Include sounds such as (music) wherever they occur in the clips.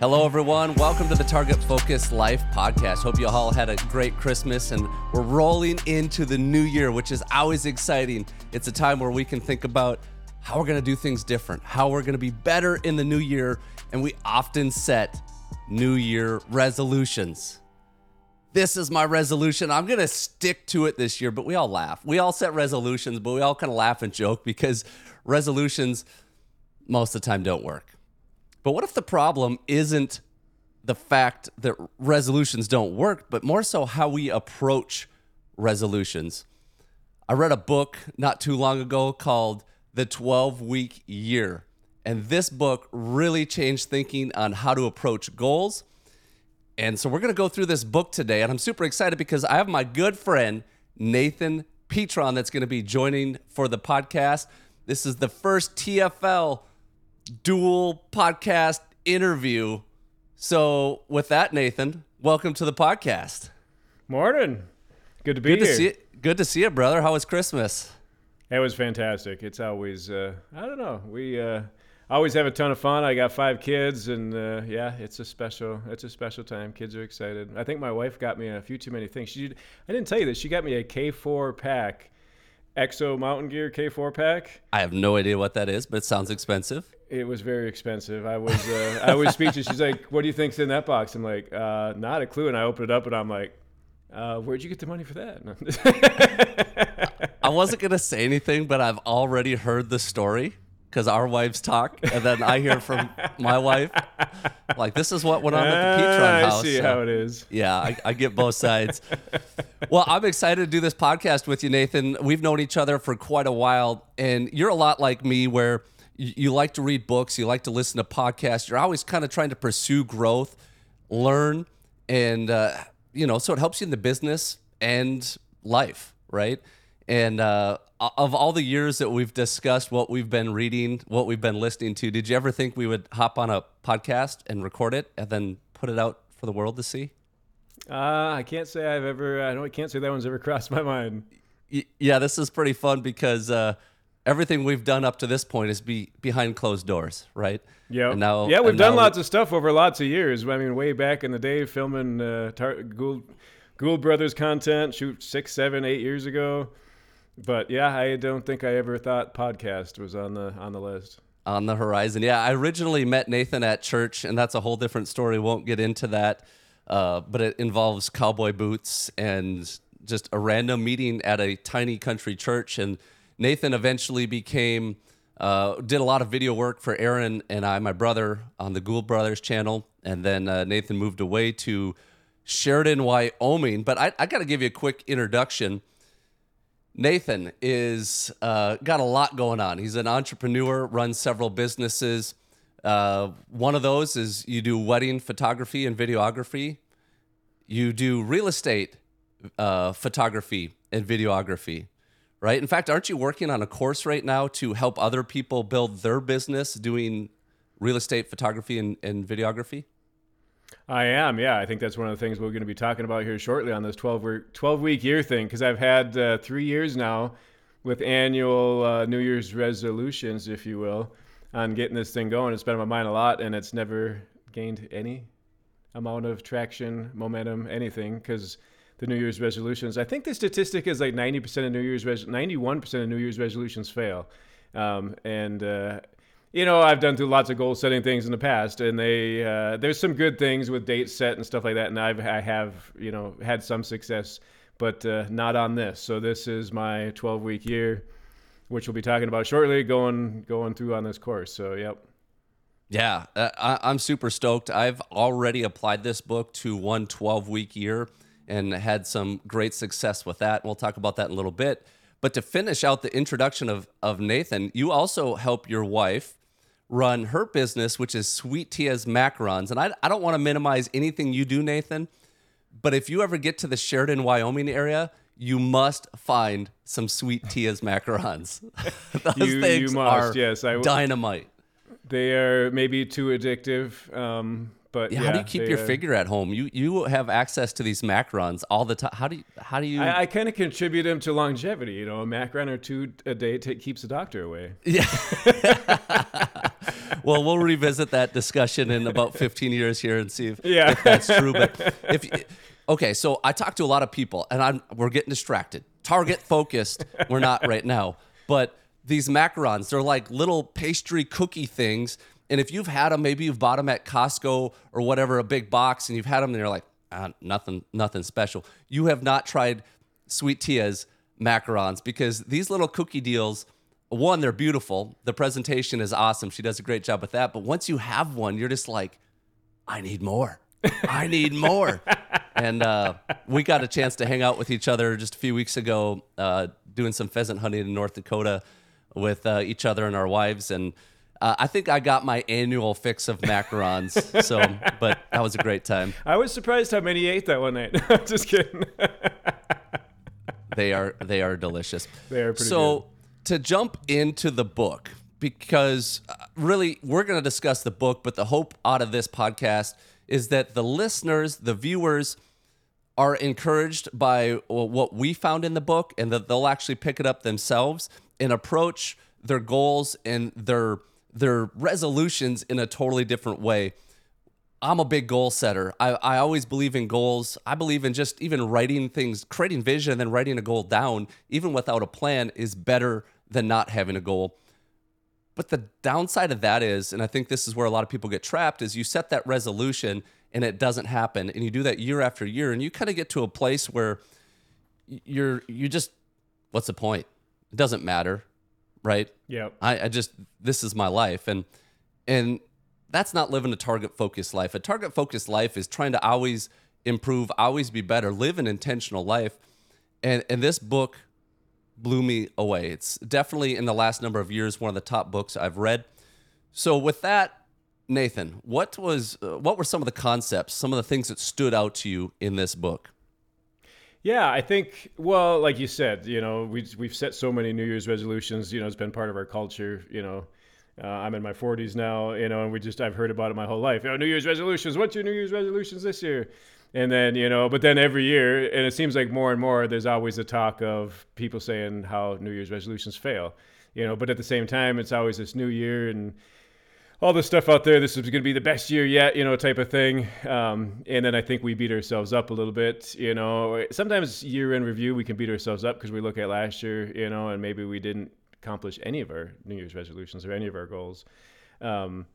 Hello, everyone. Welcome to the Target Focus Life podcast. Hope you all had a great Christmas and we're rolling into the new year, which is always exciting. It's a time where we can think about how we're going to do things different, how we're going to be better in the new year, and we often set new year resolutions. This is my resolution. I'm going to stick to it this year, but we all laugh. We all set resolutions, but we all kind of laugh and joke because resolutions most of the time don't work. But what if the problem isn't the fact that resolutions don't work, but more so how we approach resolutions? I read a book not too long ago called The 12 Week Year. And this book really changed thinking on how to approach goals. And so we're going to go through this book today. And I'm super excited because I have my good friend, Nathan Petron, that's going to be joining for the podcast. This is the first TFL dual podcast interview. So, with that, Nathan, welcome to the podcast. Morning. Good to be Good here. to see it. Good to see you, brother. How was Christmas? It was fantastic. It's always uh, I don't know. We uh, always have a ton of fun. I got five kids, and uh, yeah, it's a special it's a special time. Kids are excited. I think my wife got me a few too many things. She I didn't tell you this. She got me a K4 pack, Exo Mountain Gear K4 pack. I have no idea what that is, but it sounds expensive. It was very expensive. I was uh, I was speechless. She's like, "What do you think's in that box?" I'm like, uh, "Not a clue." And I opened it up, and I'm like, uh, "Where'd you get the money for that?" I wasn't going to say anything, but I've already heard the story because our wives talk, and then I hear from my wife, like, this is what went on at the Petron Ah, house. I see So- how it is. Yeah, I, I get both sides. well, I'm excited to do this podcast with you, Nathan. We've known each other for quite a while, and you're a lot like me, where you, you like to read books, you like to listen to podcasts. You're always kind of trying to pursue growth, learn, and uh, you know, so it helps you in the business and life, right? And uh, of all the years that we've discussed what we've been reading, what we've been listening to, did you ever think we would hop on a podcast and record it and then put it out for the world to see? Uh, I can't say I've ever. I don't. I can't say that one's ever (laughs) crossed my mind. Y- yeah, this is pretty fun because uh, everything we've done up to this point is be behind closed doors, right? Yeah. Now, yeah, we've done lots of stuff over lots of years. I mean, way back in the day, filming uh, Tar- Gould, Gould Brothers content, shoot six, seven, eight years ago. But yeah, I don't think I ever thought podcast was on the on the list. on the horizon. Yeah, I originally met Nathan at church, and that's a whole different story. Won't get into that, uh, but it involves cowboy boots and just a random meeting at a tiny country church. And Nathan eventually became uh, did a lot of video work for Aaron and I, my brother, on the Gould Brothers channel, and then uh, Nathan moved away to Sheridan, Wyoming. But I, I got to give you a quick introduction. Nathan is uh, got a lot going on. He's an entrepreneur, runs several businesses. Uh, one of those is you do wedding photography and videography. You do real estate uh, photography and videography, right? In fact, aren't you working on a course right now to help other people build their business doing real estate photography and, and videography? I am, yeah. I think that's one of the things we're going to be talking about here shortly on this 12 week, 12 week year thing because I've had uh, three years now with annual uh, New Year's resolutions, if you will, on getting this thing going. It's been on my mind a lot and it's never gained any amount of traction, momentum, anything because the New Year's resolutions. I think the statistic is like 90% of New Year's, res- 91% of New Year's resolutions fail. Um, and, uh, you know, I've done through lots of goal setting things in the past, and they uh, there's some good things with dates set and stuff like that, and I've I have you know had some success, but uh, not on this. So this is my 12 week year, which we'll be talking about shortly, going going through on this course. So yep. Yeah, uh, I, I'm super stoked. I've already applied this book to one 12 week year and had some great success with that. We'll talk about that in a little bit. But to finish out the introduction of, of Nathan, you also help your wife run her business, which is Sweet Tia's Macarons. And I, I don't want to minimize anything you do, Nathan, but if you ever get to the Sheridan, Wyoming area, you must find some Sweet Tia's Macarons. (laughs) Those You- you must, are yes, I w- dynamite. They are maybe too addictive, um, but Yeah, how do you keep they, your uh, figure at home? You you have access to these macarons all the time. How do you how do you? I, I kind of contribute them to longevity. You know, a macaron or two a day ta keeps the doctor away. yeah. (laughs) well, we'll revisit that discussion in about 15 years here and see if, Yeah. if that's true. But (laughs) if okay, so I talk to a lot of people, and I'm we're getting distracted. Target focused, we're not right now. But these macarons, they're like little pastry cookie things. And if you've had them, maybe you've bought them at Costco or whatever, a big box, and you've had them, and you're like, ah, nothing, nothing special. You have not tried Sweet Tia's macarons because these little cookie deals one, they're beautiful. The presentation is awesome. She does a great job with that. But once you have one, you're just like, I need more. I need more. (laughs) and uh, we got a chance to hang out with each other just a few weeks ago, uh, doing some pheasant hunting in North Dakota with uh, each other and our wives. And uh, I think I got my annual fix of macarons. (laughs) so, but that was a great time. I was surprised how many ate that one night. (laughs) Just kidding. They are they are delicious. They are pretty so to jump into the book because uh, really we're going to discuss the book, but the hope out of this podcast is that the listeners, the viewers, are encouraged by what we found in the book, and that they'll actually pick it up themselves and approach their goals and their their resolutions in a totally different way. I'm a big goal setter. I, I always believe in goals. I believe in just even writing things, creating vision, and then writing a goal down, even without a plan, is better than not having a goal. But the downside of that is, and I think this is where a lot of people get trapped, is you set that resolution and it doesn't happen. And you do that year after year, and you kind of get to a place where you're you just what's the point? It doesn't matter, right? Yep. I, I just this is my life. And and that's not living a target focused life. A target focused life is trying to always improve, always be better, live an intentional life. And and this book blew me away. It's definitely in the last number of years one of the top books I've read. So with that, Nathan, what was uh, what were some of the concepts, some of the things that stood out to you in this book? Yeah, I think. Well, like you said, you know, we we've set so many New Year's resolutions. You know, it's been part of our culture. You know, uh, I'm in my 40s now. You know, and we just I've heard about it my whole life. Oh, New Year's resolutions. What's your New Year's resolutions this year? And then you know, but then every year, and it seems like more and more, there's always the talk of people saying how New Year's resolutions fail. You know, but at the same time, it's always this new year and all this stuff out there. This is going to be the best year yet, you know, type of thing. Um, and then I think we beat ourselves up a little bit. You know, sometimes year in review we can beat ourselves up because we look at last year, you know, and maybe we didn't accomplish any of our New Year's resolutions or any of our goals. Um,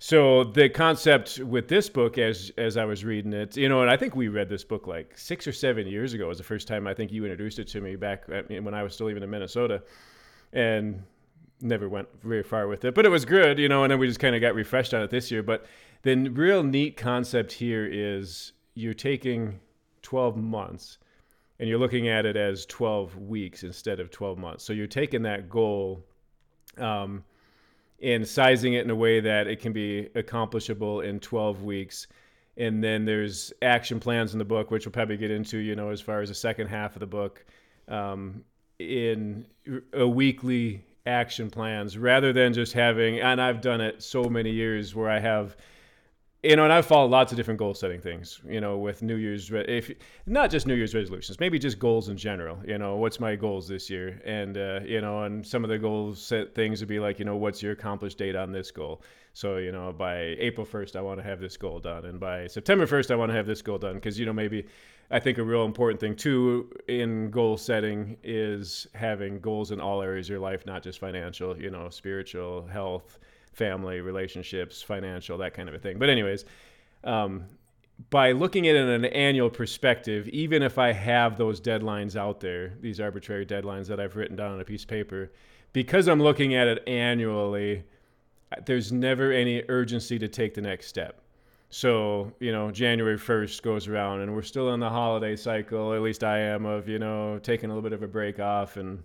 so the concept with this book, as as I was reading it, you know, and I think we read this book like six or seven years ago. Was the first time I think you introduced it to me back when I was still even in Minnesota, and never went very far with it, but it was good, you know. And then we just kind of got refreshed on it this year. But the real neat concept here is you're taking 12 months and you're looking at it as 12 weeks instead of 12 months. So you're taking that goal um, and sizing it in a way that it can be accomplishable in 12 weeks. And then there's action plans in the book, which we'll probably get into, you know, as far as the second half of the book, um, in a weekly action plans rather than just having, and I've done it so many years where I have you know, and I've followed lots of different goal setting things, you know, with New Year's, if not just New Year's resolutions, maybe just goals in general. You know, what's my goals this year? And, uh, you know, and some of the goals set things would be like, you know, what's your accomplished date on this goal? So, you know, by April 1st, I want to have this goal done. And by September 1st, I want to have this goal done. Because, you know, maybe I think a real important thing too in goal setting is having goals in all areas of your life, not just financial, you know, spiritual, health family, relationships, financial, that kind of a thing. But, anyways, um, by looking at it in an annual perspective, even if I have those deadlines out there, these arbitrary deadlines that I've written down on a piece of paper, because I'm looking at it annually, there's never any urgency to take the next step. So, you know, January 1st goes around and we're still in the holiday cycle, at least I am, of, you know, taking a little bit of a break off and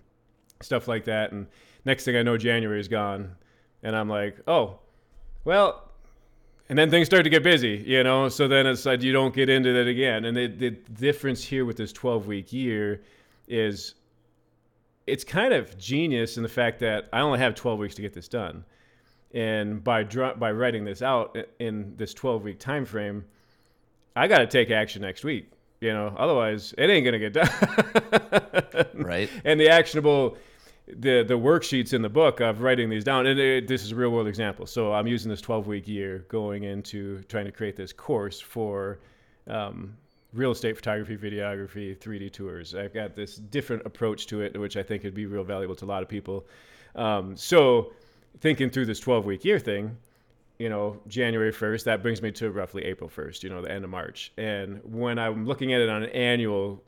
stuff like that. And next thing I know, January is gone and I'm like, oh, well, and then things start to get busy, you know. So then it's like you don't get into that again. And the, the difference here with this 12 week year is it's kind of genius in the fact that I only have 12 weeks to get this done, and by by writing this out in this 12 week time frame, I got to take action next week. You know, otherwise it ain't gonna get done. (laughs) right. And the actionable the the worksheets in the book of writing these down, and it, this is a real world example. So I'm using this 12 week year going into trying to create this course for um, real estate photography, videography, 3D tours. I've got this different approach to it, which I think would be real valuable to a lot of people. Um, so thinking through this 12 week year thing, you know, January 1st, that brings me to roughly April 1st, you know, the end of March. And when I'm looking at it on an annual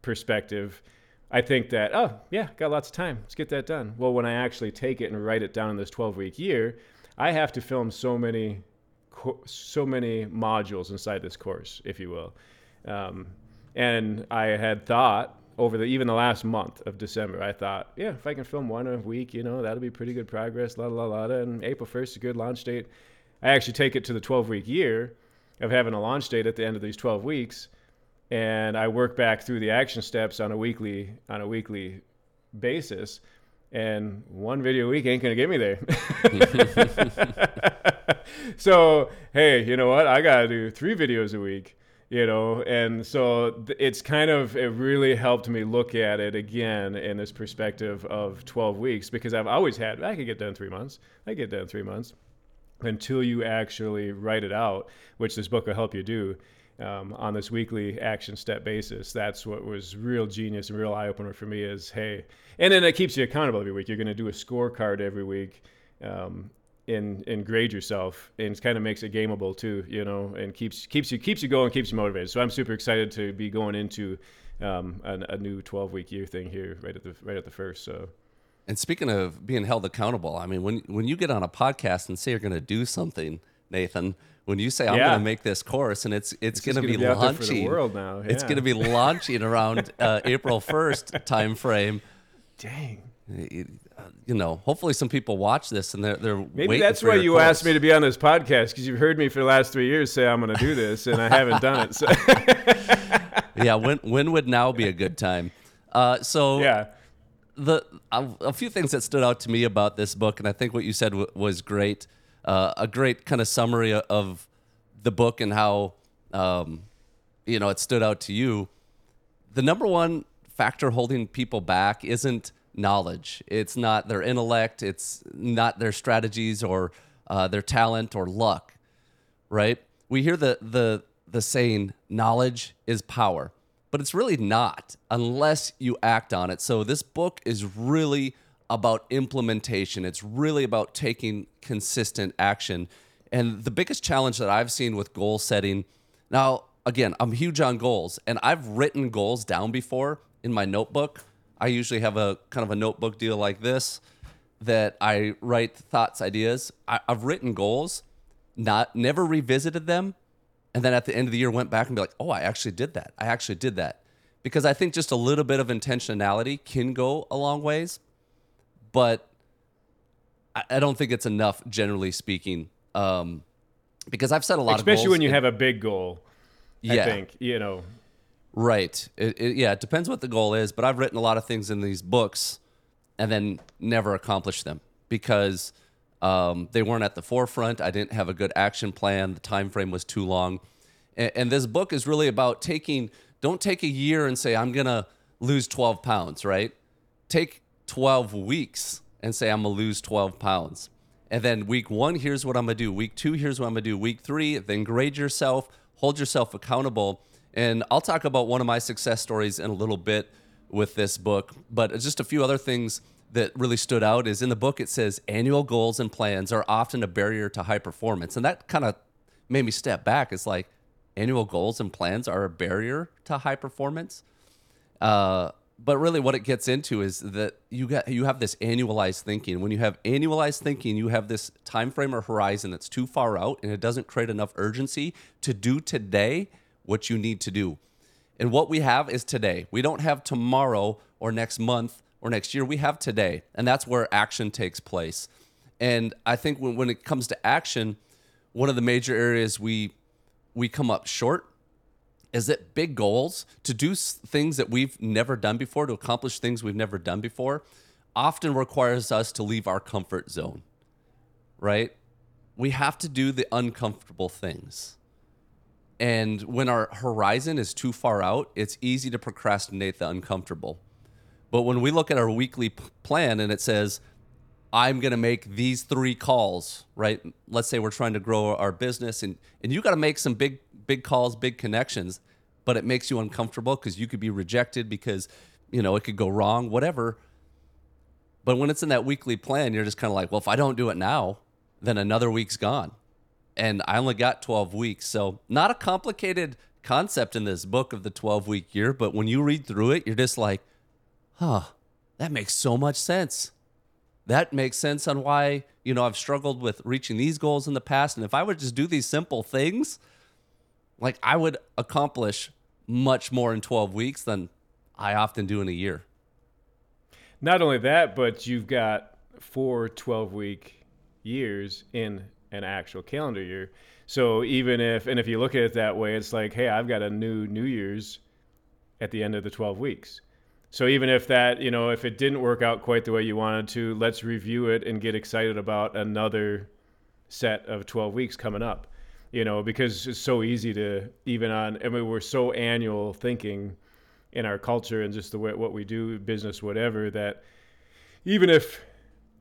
perspective, I think that, oh, yeah, got lots of time. Let's get that done. Well, when I actually take it and write it down in this 12 week year, I have to film so many so many modules inside this course, if you will. Um, and I had thought over the even the last month of December, I thought, yeah, if I can film one a week, you know, that'll be pretty good progress. La la la. la. And April first, is a good launch date. I actually take it to the 12 week year of having a launch date at the end of these 12 weeks, and I work back through the action steps on a weekly on a weekly basis. And one video a week ain't gonna get me there. (laughs) (laughs) so hey, you know what? I gotta do three videos a week you know and so it's kind of it really helped me look at it again in this perspective of 12 weeks because i've always had i could get done three months. I get done three months until you actually write it out which this book will help you do um, on this weekly action step basis. That's what was real genius and real eye-opener for me is hey and then it keeps you accountable every week. You're going to do a scorecard every week um, and and grade yourself and kind of makes it gameable too you know and keeps keeps you keeps you going keeps you motivated. So i'm super excited to be going into um, a, a, new 12 week year thing here right at the right at the first so. And speaking of being held accountable i mean when when you get on a podcast and say you're going to do something nathan when you say I'm yeah. going to make this course and it's it's, it's going to be, be launching. world now yeah. it's going to be launching around uh, April 1st (laughs) time frame dang you know, hopefully some people watch this and they're they're maybe that's why you course. asked me to be on this podcast because you've heard me for the last three years say I'm going to do this and I haven't done it. So. (laughs) yeah, when when would now be a good time? Uh, so yeah, the a, a, few things that stood out to me about this book, and I think what you said w- was great. Uh, a great kind of summary of the book and how um, you know it stood out to you. The number one factor holding people back isn't knowledge. It's not their intellect. It's not their strategies or uh, their talent or luck, right? We hear the the the saying knowledge is power, but it's really not unless you act on it. So this book is really about implementation. It's really about taking consistent action. And the biggest challenge that I've seen with goal setting now, again, I'm huge on goals and I've written goals down before in my notebook I usually have a kind of a notebook deal like this that I write thoughts, ideas. I, have written goals, not never revisited them, and then at the end of the year went back and be like, oh, I actually did that. I actually did that because I think just a little bit of intentionality can go a long ways, but I, I don't think it's enough, generally speaking. Um, because I've set a lot especially of especially when you have a big goal. Yeah. I think you know Right. It, it, yeah, it depends what the goal is, but I've written a lot of things in these books and then never accomplished them because um, they weren't at the forefront. I didn't have a good action plan. The time frame was too long. And, and this book is really about taking. Don't take a year and say I'm gonna lose 12 pounds. Right. Take 12 weeks and say I'm gonna lose 12 pounds. And then week one, here's what I'm gonna do. Week two, here's what I'm gonna do. Week three, then grade yourself, hold yourself accountable and I'll talk about one of my success stories in a little bit with this book, but just a few other things that really stood out is in the book it says annual goals and plans are often a barrier to high performance. And that kind of made me step back. It's like annual goals and plans are a barrier to high performance. Uh, but really what it gets into is that you got you have this annualized thinking. When you have annualized thinking, you have this time frame or horizon that's too far out and it doesn't create enough urgency to do today what you need to do. And what we have is today. We don't have tomorrow or next month or next year. We have today. And that's where action takes place. And I think when, when it comes to action, one of the major areas we we come up short is that big goals to do things that we've never done before, to accomplish things we've never done before, often requires us to leave our comfort zone. Right? We have to do the uncomfortable things. And when our horizon is too far out, it's easy to procrastinate the uncomfortable. But when we look at our weekly p- plan and it says, I'm going to make these three calls, right? Let's say we're trying to grow our business and, and you got to make some big, big calls, big connections, but it makes you uncomfortable because you could be rejected because, you know, it could go wrong, whatever. But when it's in that weekly plan, you're just kind of like, well, if I don't do it now, then another week's gone. And I only got 12 weeks. So, not a complicated concept in this book of the 12 week year, but when you read through it, you're just like, huh, that makes so much sense. That makes sense on why, you know, I've struggled with reaching these goals in the past. And if I would just do these simple things, like I would accomplish much more in 12 weeks than I often do in a year. Not only that, but you've got four 12 week years in an actual calendar year. So even if, and if you look at it that way, it's like, hey, I've got a new New Year's at the end of the 12 weeks. So even if that, you know, if it didn't work out quite the way you wanted to, let's review it and get excited about another set of 12 weeks coming up. You know, because it's so easy to even on, I mean, we're so annual thinking in our culture and just the way what we do, business, whatever, that even if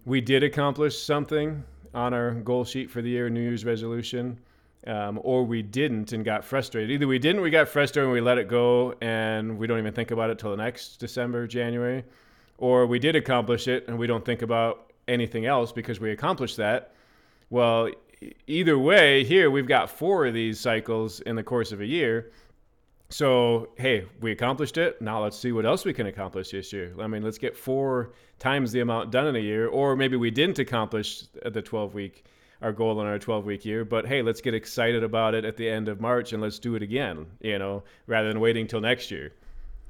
we did accomplish something on our goal sheet for the year, New Year's resolution, um, or we didn't and got frustrated. Either we didn't, we got frustrated and we let it go and we don't even think about it till the next December, January, or we did accomplish it and we don't think about anything else because we accomplished that. Well, either way, here we've got four of these cycles in the course of a year. So, hey, we accomplished it. Now let's see what else we can accomplish this year. I mean, let's get four times the amount done in a year, or maybe we didn't accomplish the 12 week our goal in our 12 week year. But hey, let's get excited about it at the end of March and let's do it again, you know, rather than waiting till next year.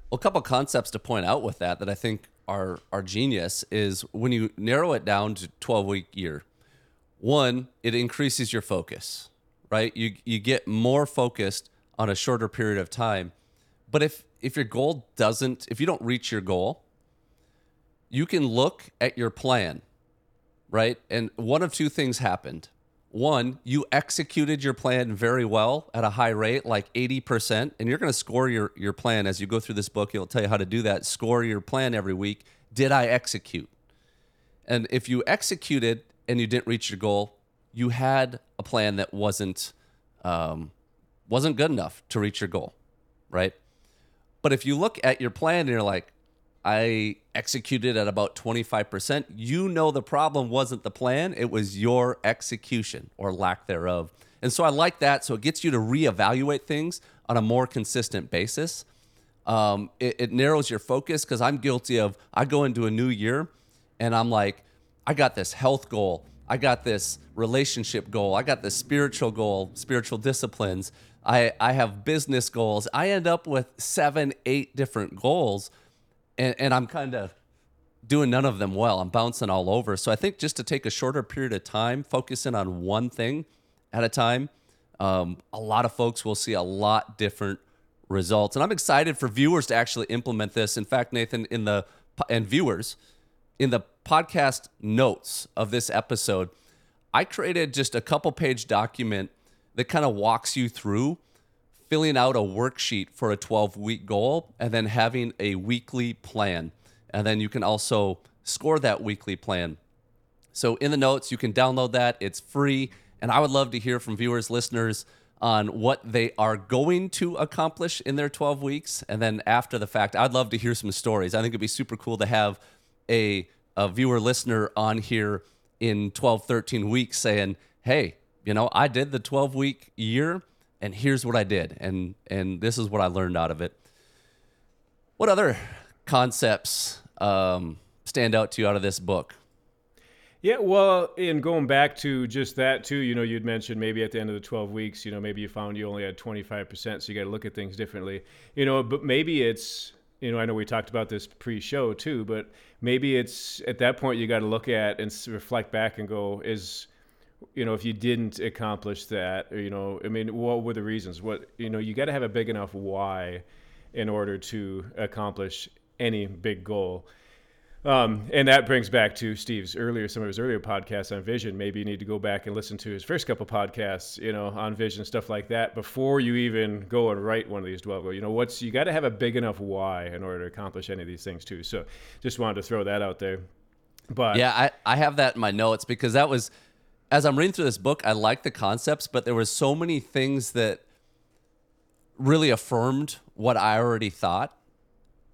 Well, a couple concepts to point out with that that I think are are genius is when you narrow it down to 12 week year. One, it increases your focus, right? You you get more focused on a shorter period of time. But if if your goal doesn't, if you don't reach your goal, you can look at your plan right? And one of two things happened. One, you executed your plan very well at a high rate, like 80%, and you're going to score your, your plan as you go through this book. It'll tell you how to do that. Score your plan every week. Did I execute? And if you executed and you didn't reach your goal, you had a plan that wasn't um, wasn't good enough to reach your goal, right? But if you look at your plan and you're like, I executed at about 25%. You know the problem wasn't the plan, it was your execution or lack thereof. And so I like that. So it gets you to reevaluate things on a more consistent basis. Um, it, it narrows your focus because I'm guilty of, I go into a new year and I'm like, I got this health goal. I got this relationship goal. I got this spiritual goal, spiritual disciplines. I, I have business goals. I end up with seven, eight different goals and, and I'm kind of doing none of them well. I'm bouncing all over. So I think just to take a shorter period of time, focusing on one thing at a time, um, a lot of folks will see a lot different results. And I'm excited for viewers to actually implement this. In fact, Nathan, in the and viewers, in the podcast notes of this episode, I created just a couple page document that kind of walks you through filling out a worksheet for a 12 week goal and then having a weekly plan. And then you can also score that weekly plan. So in the notes, you can download that. It's free. And I would love to hear from viewers, listeners on what they are going to accomplish in their 12 weeks. And then after the fact, I'd love to hear some stories. I think it'd be super cool to have a, a viewer listener on here in 12, 13 weeks saying, hey, you know, I did the 12 week year and here's what I did, and and this is what I learned out of it. What other concepts um, stand out to you out of this book? Yeah, well, in going back to just that too, you know, you'd mentioned maybe at the end of the 12 weeks, you know, maybe you found you only had 25%, so you got to look at things differently. You know, but maybe it's, you know, I know we talked about this pre-show too, but maybe it's at that point you got to look at and reflect back and go, is you know, if you didn't accomplish that, or, you know, I mean, what were the reasons? What, you know, you got to have a big enough why in order to accomplish any big goal. Um, and that brings back to Steve's earlier, some of his earlier podcasts on vision. Maybe you need to go back and listen to his first couple podcasts, you know, on vision stuff like that before you even go and write one of these 12 goals. You know, what's you got to have a big enough why in order to accomplish any of these things too. So, just wanted to throw that out there. But yeah, I, I have that in my notes because that was as I'm reading through this book, I like the concepts, but there were so many things that really affirmed what I already thought.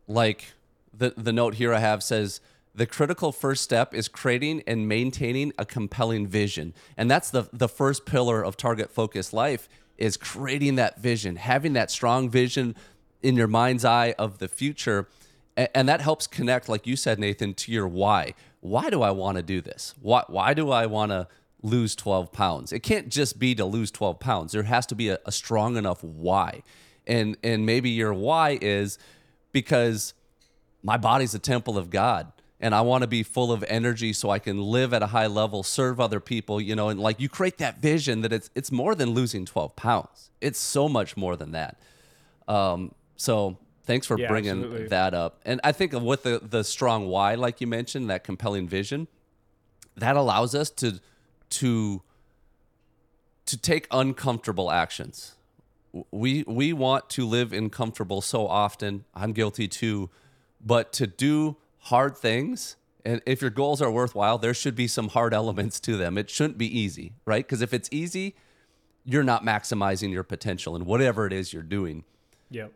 Like the the note here I have says the critical first step is creating and maintaining a compelling vision. And that's the the first pillar of target focused life is creating that vision, having that strong vision in your mind's eye of the future. And, that helps connect, like you said, Nathan, to your why. Why do I want to do this? Why, why do I want to lose 12 pounds? It can't just be to lose 12 pounds. There has to be a, a strong enough why. And, and maybe your why is because my body's a temple of God and I want to be full of energy so I can live at a high level, serve other people, you know, and like you create that vision that it's it's more than losing 12 pounds. It's so much more than that. Um, so thanks for Yeah, bringing absolutely. that up. And I think with the the strong why, like you mentioned, that compelling vision, that allows us to to to take uncomfortable actions. We we want to live in comfortable so often. I'm guilty too, but to do hard things and if your goals are worthwhile, there should be some hard elements to them. It shouldn't be easy, right? Because if it's easy, you're not maximizing your potential in whatever it is you're doing. Yep.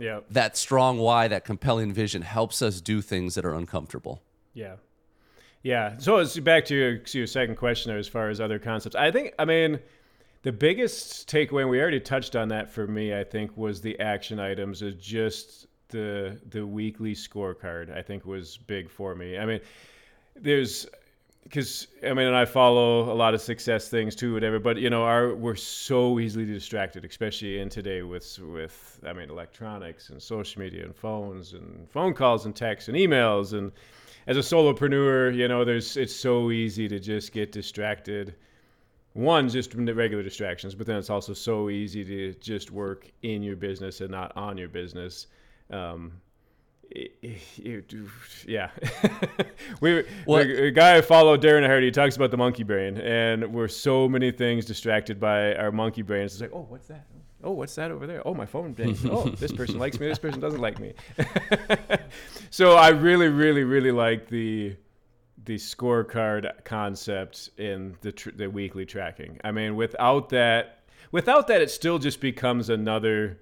Yep. That strong why, that compelling vision helps us do things that are uncomfortable. Yeah. Yeah. So it's back to your, to your second question there as far as other concepts. I think, I mean, the biggest takeaway, and we already touched on that for me, I think, was the action items, is just the the weekly scorecard, I think was big for me. I mean, there's because I mean, and I follow a lot of success things too, whatever. But you know, our we're so easily distracted, especially in today with with I mean, electronics and social media and phones and phone calls and texts and emails. And as a solopreneur, you know, there's it's so easy to just get distracted. One, just from the regular distractions, but then it's also so easy to just work in your business and not on your business. Um, it- it- yeah. (laughs) we a guy I follow, Darren Hardy, he talks about the monkey brain, and we're so many things distracted by our monkey brains. It's like, oh, what's that? Oh, what's that over there? Oh, my phone dings. Oh, (laughs) this person likes me. This person doesn't like me. (laughs) so I really, really, really like the the scorecard concept in the tr- the weekly tracking. I mean, without that, without that, it still just becomes another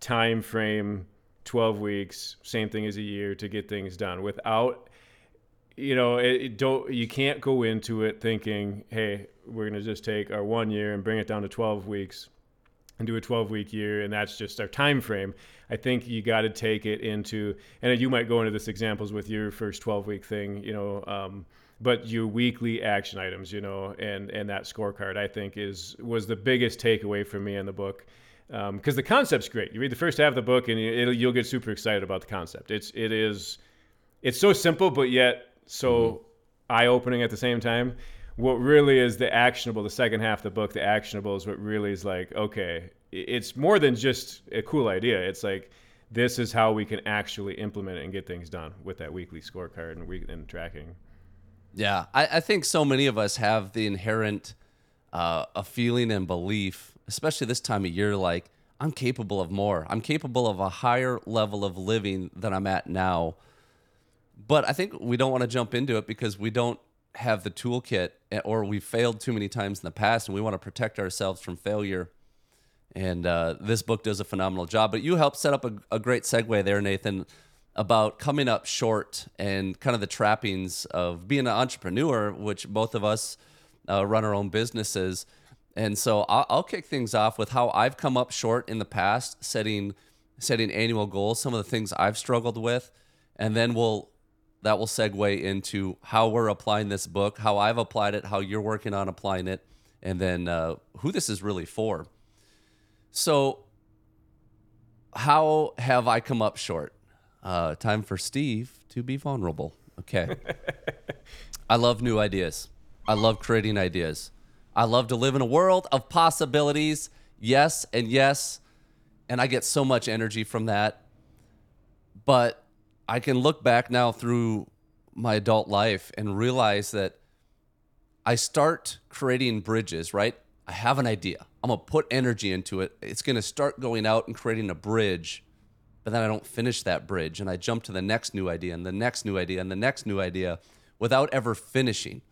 time frame 12 weeks same thing as a year to get things done without you know it, it don't you can't go into it thinking hey we're going to just take our one year and bring it down to 12 weeks and do a 12 week year and that's just our time frame i think you got to take it into and you might go into this examples with your first 12 week thing you know um, but your weekly action items you know and and that scorecard i think is was the biggest takeaway for me in the book. Because the concept's great. You read the first half of the book and it'll, you'll get super excited about the concept. It's it is it's so simple but yet so eye-opening at the same time what really is the actionable the second half of the book the actionable is what really is like okay it's more than just a cool idea it's like this is how we can actually implement it and get things done with that weekly scorecard and week and tracking Yeah, I, I think so many of us have the inherent uh, a feeling and belief, especially this time of year, like I'm capable of more. I'm capable of a higher level of living than I'm at now. But I think we don't want to jump into it because we don't have the toolkit, eh, or we've failed too many times in the past, and we want to protect ourselves from failure. And uh, this book does a phenomenal job. But you helped set up a, a great segue there, Nathan, about coming up short and kind of the trappings of being an entrepreneur, which both of us uh, run our own businesses. And so I'll, I'll kick things off with how I've come up short in the past, setting setting annual goals, some of the things I've struggled with, and then we'll that will segue into how we're applying this book, how I've applied it, how you're working on applying it, and then uh, who this is really for. So, how have I come up short? Uh, time for Steve to be vulnerable. Okay. (laughs) I love new ideas. I love creating ideas. I love to live in a world of possibilities. Yes, and yes. And I get so much energy from that. But I can look back now through my adult life and realize that I start creating bridges, right? I have an idea. I'm going to put energy into it. It's going to start going out and creating a bridge, but then I don't finish that bridge and I jump to the next new idea and the next new idea and the next new idea without ever finishing.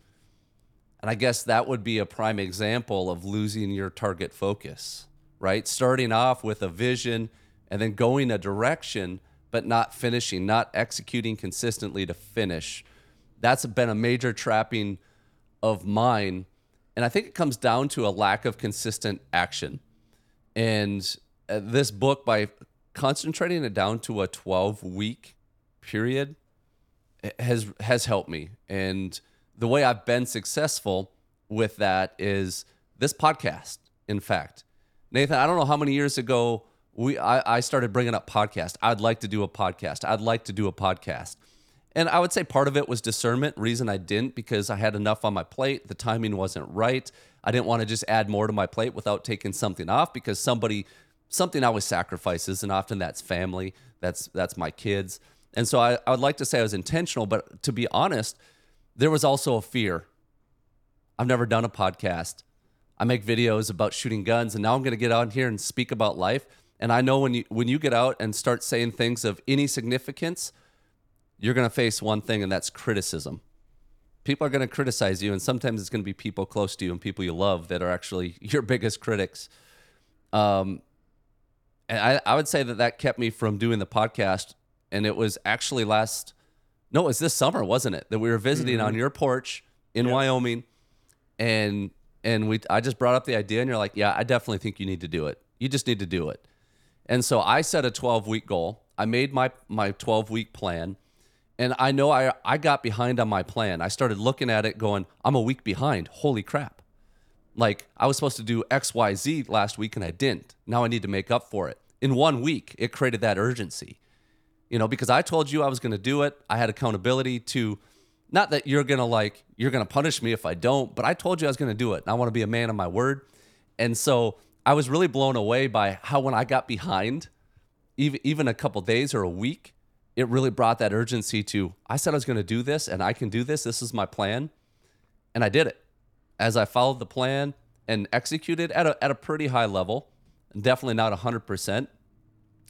And I guess that would be a prime example of losing your target focus, right? Starting off with a vision and then going a direction, but not finishing, not executing consistently to finish. That's been a major trapping of mine. And I think it comes down to a lack of consistent action. And uh, this book, by concentrating it down to a 12 week period, has has helped me. And the way I've been successful with that is this podcast. In fact, Nathan, I don't know how many years ago we I, I started bringing up podcast. I'd like to do a podcast. I'd like to do a podcast. And I would say part of it was discernment. Reason I didn't because I had enough on my plate. The timing wasn't right. I didn't want to just add more to my plate without taking something off because somebody something always sacrifices, and often that's family. That's that's my kids. And so I, I would like to say I was intentional, but to be honest, there was also a fear. I've never done a podcast. I make videos about shooting guns, and now I'm going to get on here and speak about life. And I know when you when you get out and start saying things of any significance, you're going to face one thing, and that's criticism. People are going to criticize you, and sometimes it's going to be people close to you and people you love that are actually (laughs) your biggest critics. Um, and I, I would say that that kept me from doing the podcast. And it was actually last no, it was this summer, wasn't it? That we were visiting mm-hmm. on your porch in yep. Wyoming, and and we I just brought up the idea, and you're like, yeah, I definitely think you need to do it. You just need to do it. And so I set a 12 week goal. I made my my 12 week plan, and I know I I got behind on my plan. I started looking at it, going, I'm a week behind. Holy crap! Like I was supposed to do X Y Z last week, and I didn't. Now I need to make up for it. In one week, it created that urgency you know, because I told you I was going to do it. I had accountability to, not that you're going to like, you're going to punish me if I don't, but I told you I was going to do it. And I want to be a man of my word. And so I was really blown away by how when I got behind, even, even a couple days or a week, it really brought that urgency to, I said I was going to do this and I can do this. This is my plan. And I did it. As I followed the plan and executed at a, at a pretty high level, definitely not 100%,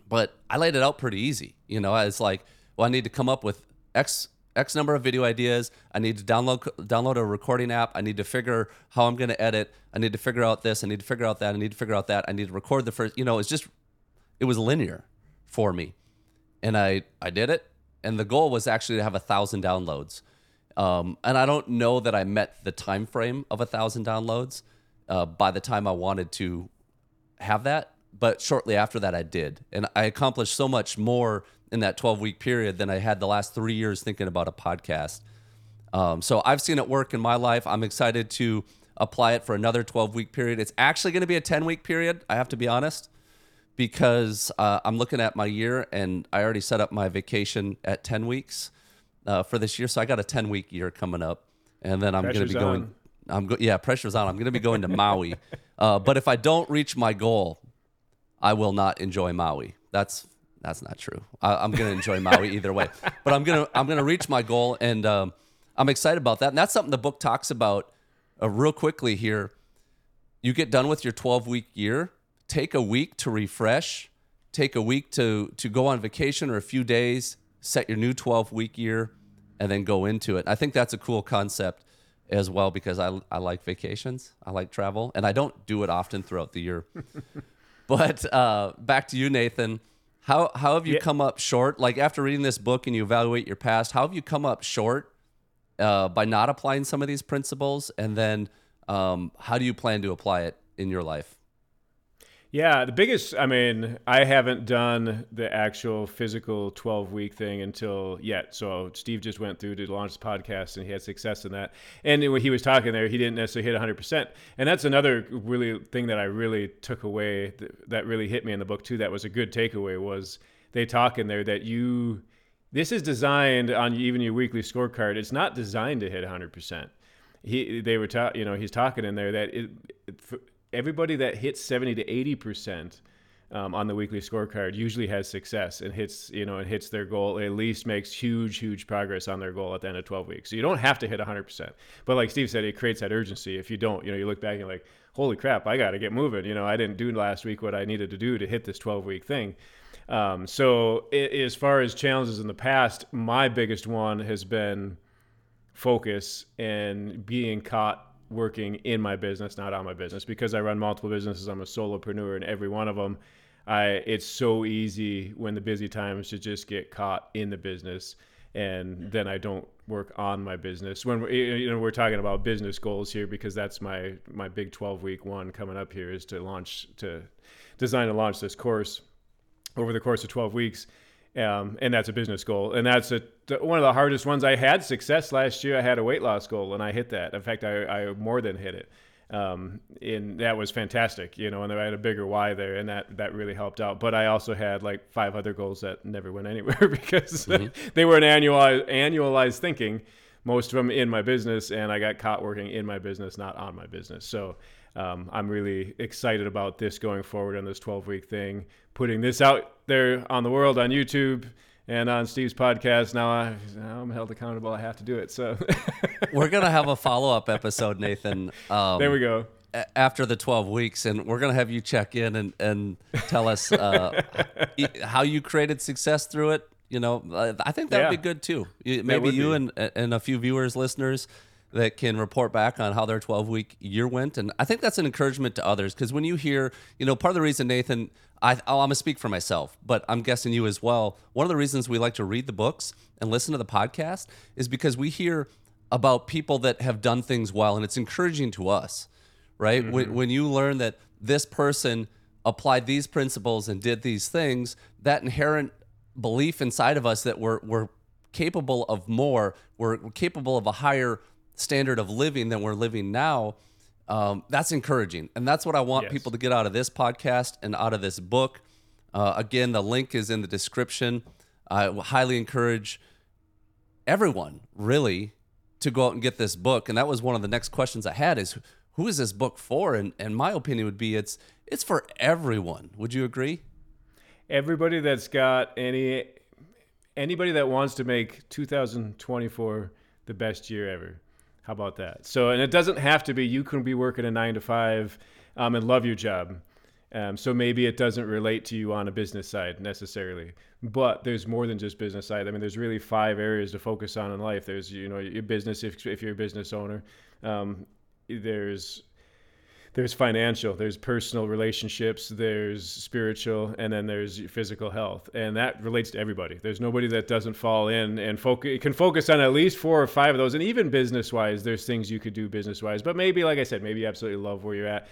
but I laid it out pretty easy. You know, it's like, well, I need to come up with X X number of video ideas. I need to download download a recording app. I need to figure how I'm going to edit. I need to figure out this. I need to figure out that. I need to figure out that. I need to record the first. You know, it's just it was linear for me, and I I did it. And the goal was actually to have a thousand downloads. Um, and I don't know that I met the time frame of a thousand downloads uh, by the time I wanted to have that but shortly after that, I did. And I accomplished so much more in that 12 week period than I had the last three years thinking about a podcast. Um, so I've seen it work in my life. I'm excited to apply it for another 12 week period. It's actually going to be a 10 week period, I have to be honest, because uh, I'm looking at my year and I already set up my vacation at 10 weeks uh, for this year. So I got a 10 week year coming up. And then I'm going to be going. On. I'm go- yeah, pressure's on. I'm going to be going to Maui. Uh, but if I don't reach my goal, I will not enjoy Maui. That's that's not true. I, am going to enjoy Maui either way, but I'm gonna I'm gonna reach my goal, and um, I'm excited about that. And that's something the book talks about uh, real quickly here. You get done with your 12 week year, take a week to refresh, take a week to to go on vacation or a few days, set your new 12 week year, and then go into it. I think that's a cool concept as well because I I like vacations, I like travel, and I don't do it often throughout the year. (laughs) But uh, back to you, Nathan. How how have you yeah. come up short? Like after reading this book and you evaluate your past, how have you come up short uh, by not applying some of these principles? And then um, how do you plan to apply it in your life? Yeah, the biggest, I mean, I haven't done the actual physical 12 week thing until yet. So Steve just went through to launch the podcast and he had success in that. And when he was talking there, he didn't necessarily hit 100%. And that's another really thing that I really took away that really hit me in the book too. That was a good takeaway was they talk in there that you, this is designed on even your weekly scorecard. It's not designed to hit 100%. He, they were, ta- you know, he's talking in there that it, it everybody that hits 70 to 80 percent um, on the weekly scorecard usually has success and hits you know and hits their goal at least makes huge huge progress on their goal at the end of 12 weeks. So you don't have to hit 100% but like steve said it creates that urgency. If you don't you know you look back and like holy crap i got to get moving. You know i didn't do last week what i needed to do to hit this 12 week thing. Um, so it, as far as challenges in the past my biggest one has been focus and being caught working in my business, not on my business, because I run multiple businesses. I'm a solopreneur in every one of them. I, it's so easy when the busy times to just get caught in the business and then I don't work on my business. When we're, you know we're talking about business goals here because that's my my big 12 week one coming up here is to launch to design and launch this course over the course of 12 weeks. Um, and that's a business goal. And that's a, one of the hardest ones. I had success last year. I had a weight loss goal, and I hit that. In fact, I, I more than hit it. Um, and that was fantastic, you know, and I had a bigger why there, and that that really helped out. But I also had like five other goals that never went anywhere (laughs) because mm-hmm. (laughs) they were an annualized annualized thinking, most of them in my business, and I got caught working in my business, not on my business. So um, I'm really excited about this going forward on this 12 week thing, putting this out there on the world on YouTube and on Steve's podcast. Now, I, am held accountable. I have to do it. So (laughs) we're gonna have a follow up episode, Nathan. Um, there we go. After the 12 weeks, and we're gonna have you check in and and tell us uh, (laughs) how you created success through it. You know, I think that would yeah. be good too. Maybe you and and a few viewers, listeners that can report back on how their 12 week year went. And I think that's an encouragement to others because when you hear, you know, part of the reason, Nathan, I, oh, I'm going to speak for myself, but I'm guessing you as well. One of the reasons we like to read the books and listen to the podcast is because we hear about people that have done things well and it's encouraging to us, right? Mm-hmm. When, when you learn that this person applied these principles and did these things, that inherent belief inside of us that we're, we're capable of more, we're capable of a higher standard of living than we're living now, um, that's encouraging. And that's what I want yes. people to get out of this podcast and out of this book. Uh, again, the link is in the description. I highly encourage everyone, really, to go out and get this book. And that was one of the next questions I had is who is this book for? And, and my opinion would be it's it's for everyone. Would you agree? Everybody that's got any anybody that wants to make 2024 the best year ever. How about that? So, and it doesn't have to be you can be working a nine to five um, and love your job. Um, so maybe it doesn't relate to you on a business side necessarily, but there's more than just business side. I mean, there's really five areas to focus on in life. There's you know your business if if you're a business owner. Um, there's there's financial, there's personal relationships, there's spiritual, and then there's physical health, and that relates to everybody. There's nobody that doesn't fall in and focus can focus on at least four or five of those, and even business wise, there's things you could do business wise. But maybe, like I said, maybe you absolutely love where you're at,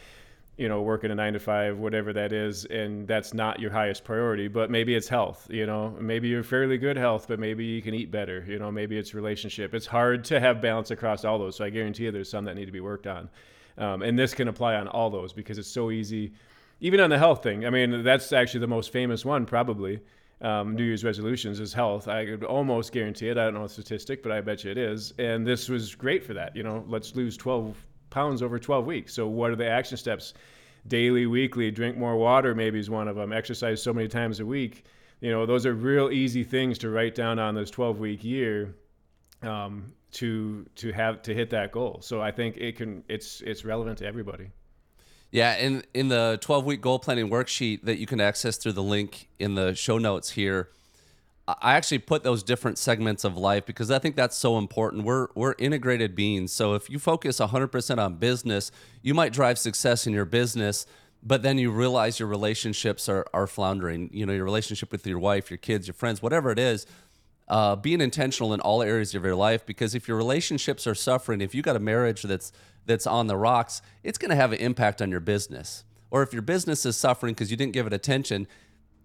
you know, working a nine to five, whatever that is, and that's not your highest priority. But maybe it's health, you know, maybe you're fairly good health, but maybe you can eat better, you know, maybe it's relationship. It's hard to have balance across all those, so I guarantee you, there's some that need to be worked on. Um, and this can apply on all those because it's so easy. Even on the health thing, I mean, that's actually the most famous one, probably. Um, New Year's resolutions is health. I could almost guarantee it. I don't know the statistic, but I bet you it is. And this was great for that. You know, let's lose 12 pounds over 12 weeks. So, what are the action steps? Daily, weekly, drink more water, maybe is one of them. Exercise so many times a week. You know, those are real easy things to write down on this 12 week year. Um, to to have to hit that goal. So I think it can it's it's relevant to everybody. Yeah, in in the 12 week goal planning worksheet that you can access through the link in the show notes here, I actually put those different segments of life because I think that's so important. We're we're integrated beings. So if you focus 100% on business, you might drive success in your business, but then you realize your relationships are are floundering. You know, your relationship with your wife, your kids, your friends, whatever it is uh, being intentional in all areas of your life because if your relationships are suffering, if you got a marriage that's that's on the rocks, it's going to have an impact on your business. Or if your business is suffering because you didn't give it attention,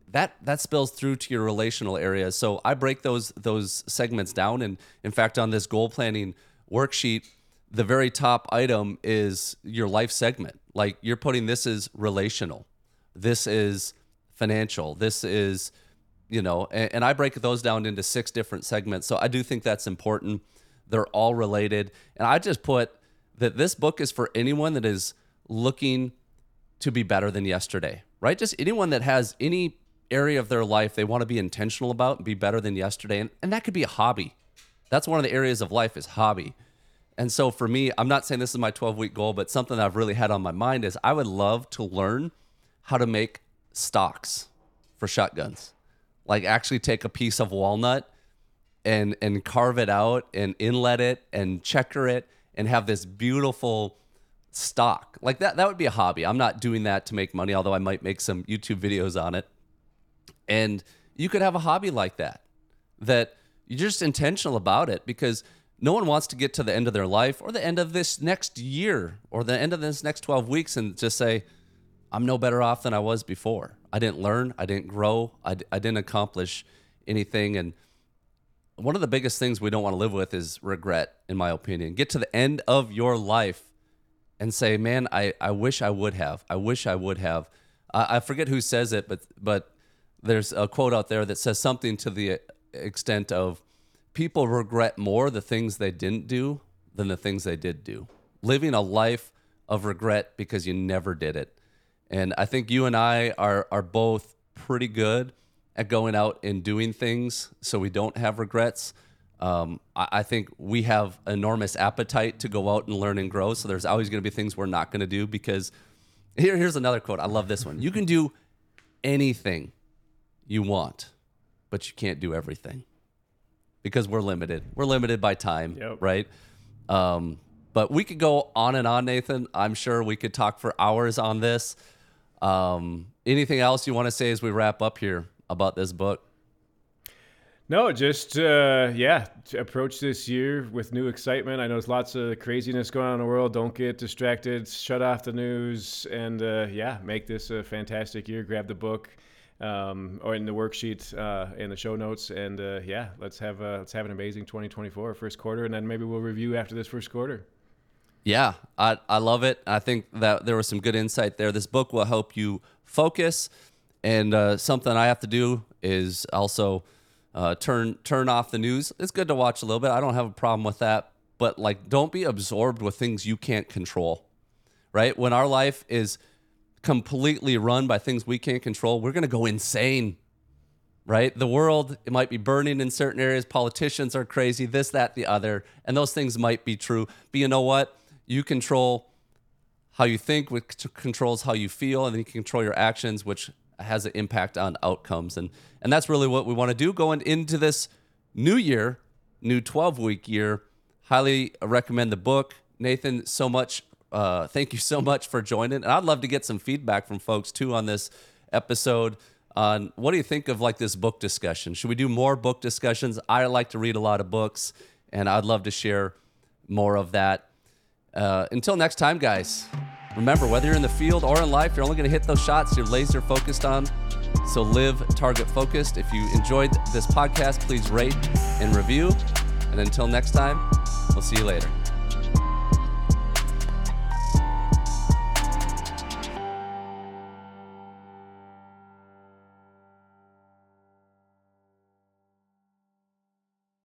that that spills through to your relational areas. So I break those those segments down, and in fact, on this goal planning worksheet, the very top item is your life segment. Like you're putting this is relational, this is financial, this is you know, and, and I break those down into six different segments. So I do think that's important. They're all related. And I just put that this book is for anyone that is looking to be better than yesterday, right? Just anyone that has any area of their life they want to be intentional about and be better than yesterday. And, and that could be a hobby. That's one of the areas of life is hobby. And so for me, I'm not saying this is my 12 week goal, but something I've really had on my mind is I would love to learn how to make stocks for shotguns. Like actually take a piece of walnut and and carve it out and inlet it and checker it and have this beautiful stock. Like that that would be a hobby. I'm not doing that to make money, although I might make some YouTube videos on it. And you could have a hobby like that that you're just intentional about it because no one wants to get to the end of their life or the end of this next year or the end of this next 12 weeks and just say I'm no better off than I was before. I didn't learn, I didn't grow, I, I didn't accomplish anything and one of the biggest things we don't want to live with is regret in my opinion. Get to the end of your life and say, "Man, I, I wish I would have. I wish I would have." I, I forget who says it, but but there's a quote out there that says something to the extent of people regret more the things they didn't do than the things they did do. Living a life of regret because you never did it. And I think you and I are are both pretty good at going out and doing things so we don't have regrets. Um, I, I, think we have enormous appetite to go out and learn and grow. So there's always going to be things we're not going to do because here, here's another quote. I love this one. You can do anything you want, but you can't do everything because we're limited. We're limited by time, yep. right? Um, but we could go on and on, Nathan. I'm sure we could talk for hours on this. Um, anything else you want to say as we wrap up here about this book? No, just uh, yeah, approach this year with new excitement. I know there's lots of craziness going on in the world. Don't get distracted. Shut off the news, and uh, yeah, make this a fantastic year. Grab the book um, or in the worksheet uh, in the show notes. And uh, yeah, let's have a, let's have an amazing 2024 first quarter, and then maybe we'll review after this first quarter. Yeah, I I love it. I think that there was some good insight there. This book will help you focus, and uh, something I have to do is also uh, turn turn off the news. It's good to watch a little bit. I don't have a problem with that, but like, don't be absorbed with things you can't control. Right when our life is completely run by things we can't control, we're to go insane. Right? The world it might be burning in certain areas. Politicians are crazy, this, that, the other. And those things might be true. But you know what? You control how you think, which controls how you feel, and then you control your actions, which has an impact on outcomes. And and that's really what we want to do going into this new year, new 12 week year. Highly recommend the book. Nathan, so much uh, thank you so much for joining. And I'd love to get some feedback from folks too on this episode. On what do you think of like this book discussion? Should we do more book discussions? I like to read a lot of books, and I'd love to share more of that. Uh, until next time, guys. Remember, whether you're in the field or in life, you're only going to hit those shots you're laser focused on. So live target focused. If you enjoyed this podcast, please rate and review. And until next time, we'll see you later.